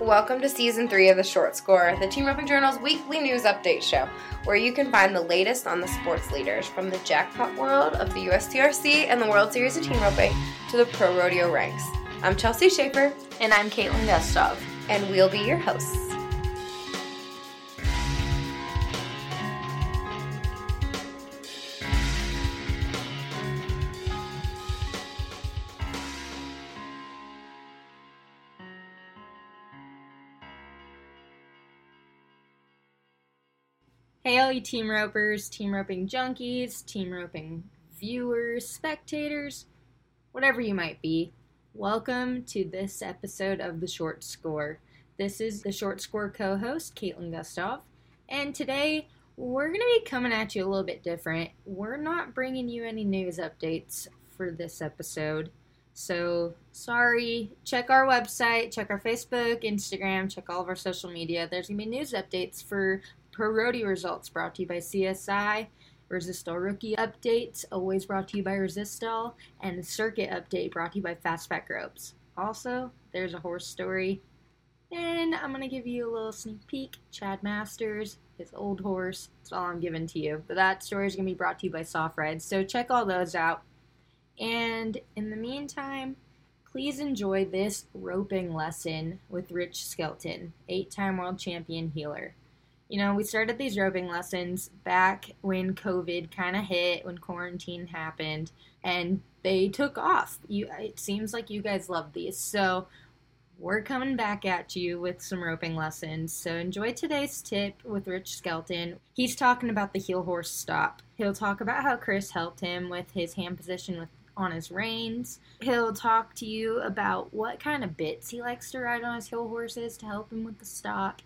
Welcome to season three of the Short Score, the Team Roping Journal's weekly news update show, where you can find the latest on the sports leaders from the jackpot world of the USTRC and the World Series of Team Roping to the pro rodeo ranks. I'm Chelsea Shaffer. And I'm Caitlin Gustov. And we'll be your hosts. Hey, all you team ropers, team roping junkies, team roping viewers, spectators, whatever you might be. Welcome to this episode of The Short Score. This is the Short Score co host, Caitlin Gustov, and today we're going to be coming at you a little bit different. We're not bringing you any news updates for this episode. So, sorry. Check our website, check our Facebook, Instagram, check all of our social media. There's going to be news updates for Pro Rodeo results brought to you by CSI. Resistol Rookie Updates, always brought to you by Resistol, and Circuit Update brought to you by Fastback Ropes. Also, there's a horse story, and I'm going to give you a little sneak peek. Chad Masters, his old horse, that's all I'm giving to you. But that story is going to be brought to you by Soft Rides, so check all those out. And in the meantime, please enjoy this roping lesson with Rich Skelton, eight time world champion heeler. You know, we started these roping lessons back when COVID kind of hit, when quarantine happened, and they took off. You, it seems like you guys love these, so we're coming back at you with some roping lessons. So enjoy today's tip with Rich Skelton. He's talking about the heel horse stop. He'll talk about how Chris helped him with his hand position with on his reins. He'll talk to you about what kind of bits he likes to ride on his heel horses to help him with the stop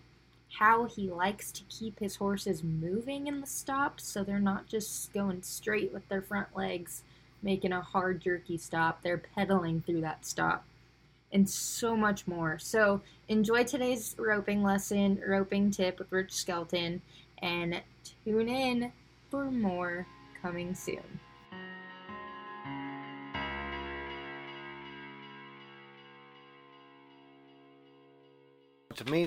how he likes to keep his horses moving in the stop so they're not just going straight with their front legs, making a hard, jerky stop. They're pedaling through that stop. And so much more. So, enjoy today's roping lesson, roping tip with Rich Skelton, and tune in for more coming soon. To me,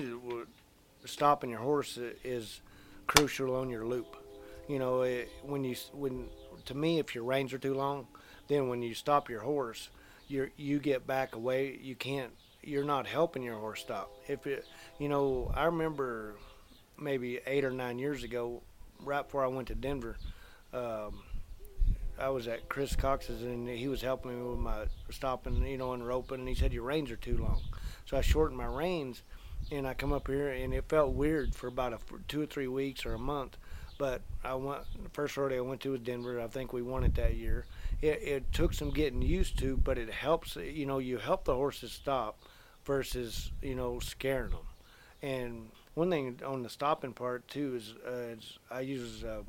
stopping your horse is crucial on your loop. You know, it, when you when to me, if your reins are too long, then when you stop your horse, you you get back away. You can't. You're not helping your horse stop. If it, you know, I remember maybe eight or nine years ago, right before I went to Denver. Um, I was at Chris Cox's and he was helping me with my stopping, you know, and roping. And he said your reins are too long, so I shortened my reins and I come up here and it felt weird for about a, two or three weeks or a month. But I went the first rodeo I went to was Denver. I think we won it that year. It, it took some getting used to, but it helps. You know, you help the horses stop versus you know scaring them. And one thing on the stopping part too is, uh, is I use uh,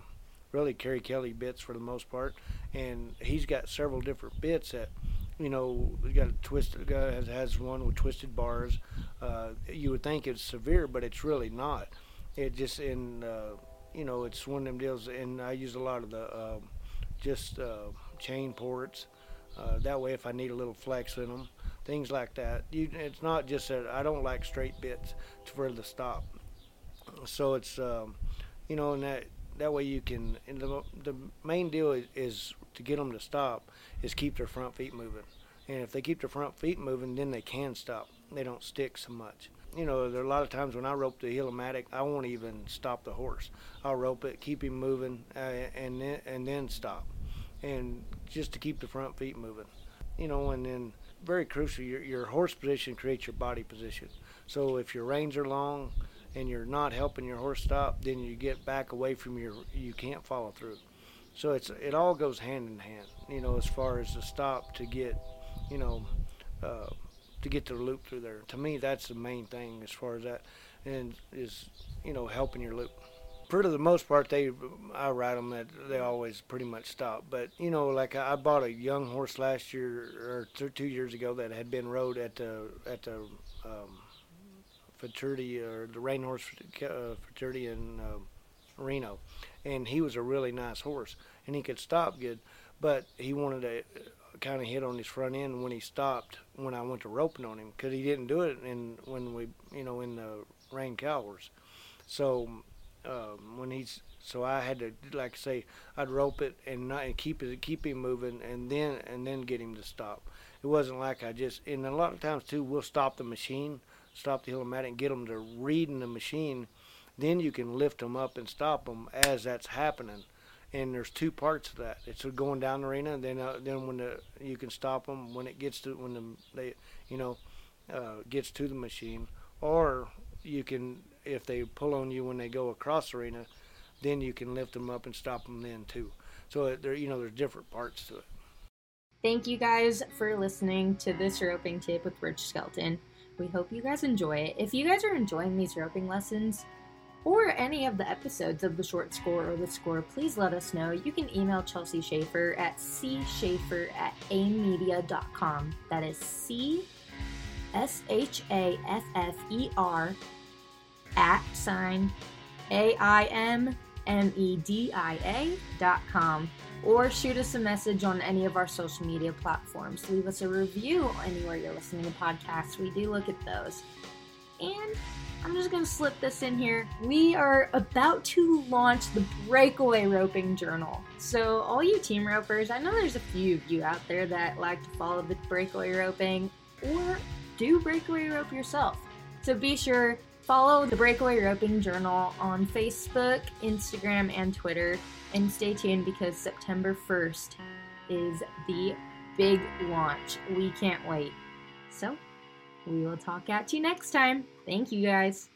really Kerry Kelley bits for the most part, and he's got several different bits that you know, got a twisted guy has, has one with twisted bars. Uh, you would think it's severe, but it's really not. It just in uh, you know it's one of them deals, and I use a lot of the uh, just chain ports. Uh, that way, if I need a little flex in them, things like that. You, it's not just that I don't like straight bits for the stop. So it's um, you know, and that that way you can. the the main deal is, is to get them to stop is keep their front feet moving. And if they keep their front feet moving, then they can stop. They don't stick so much. You know, there are a lot of times when I rope the Heel-O-Matic, I won't even stop the horse. I'll rope it, keep him moving, uh, and then and then stop, and just to keep the front feet moving. You know, and then very crucial, your your horse position creates your body position. So if your reins are long and you're not helping your horse stop, then you get back away from your you can't follow through. So it's it all goes hand in hand, you know, as far as the stop to get, you know, uh, to get the loop through there. To me, that's the main thing as far as that, and is you know helping your loop. For the most part, they I ride them that they always pretty much stop. But you know, like I bought a young horse last year or two years ago that had been rode at the at the um, futurity or the Rain Horse uh, futurity in uh, Reno, and he was a really nice horse and he could stop good, but he wanted to kind of hit on his front end when he stopped when I went to roping on him because he didn't do it in when we you know in the rain cowers. So um, when he's so I had to like I say I'd rope it and not and keep it keep him moving and then and then get him to stop. It wasn't like I just and a lot of times too we'll stop the machine, stop the Heel-O-Matic and get them to reading the machine. Then you can lift them up and stop them as that's happening and there's two parts of that. It's going down the arena, and then uh, then when the you can stop them when it gets to when the they you know uh, gets to the machine, or you can if they pull on you when they go across the arena, then you can lift them up and stop them then too. So there you know there's different parts to it. Thank you guys for listening to this roping tip with Rich Skelton. We hope you guys enjoy it. If you guys are enjoying these roping lessons, or any of the episodes of the short score or the score, please let us know. You can email Chelsea Shaffer at cshaffer at aimmedia.com. That is C S H A F F E R at sign A I M M E D I A dot com. Or shoot us a message on any of our social media platforms. Leave us a review anywhere you're listening to podcasts. We do look at those. And I'm just going to slip this in here. We are about to launch the Breakaway Roping Journal. So, all you team ropers, I know there's a few of you out there that like to follow the breakaway roping or do breakaway rope yourself. So, be sure follow the Breakaway Roping Journal on Facebook, Instagram, and Twitter. And stay tuned because September 1st is the big launch. We can't wait. So, we will talk at you next time. Thank you guys.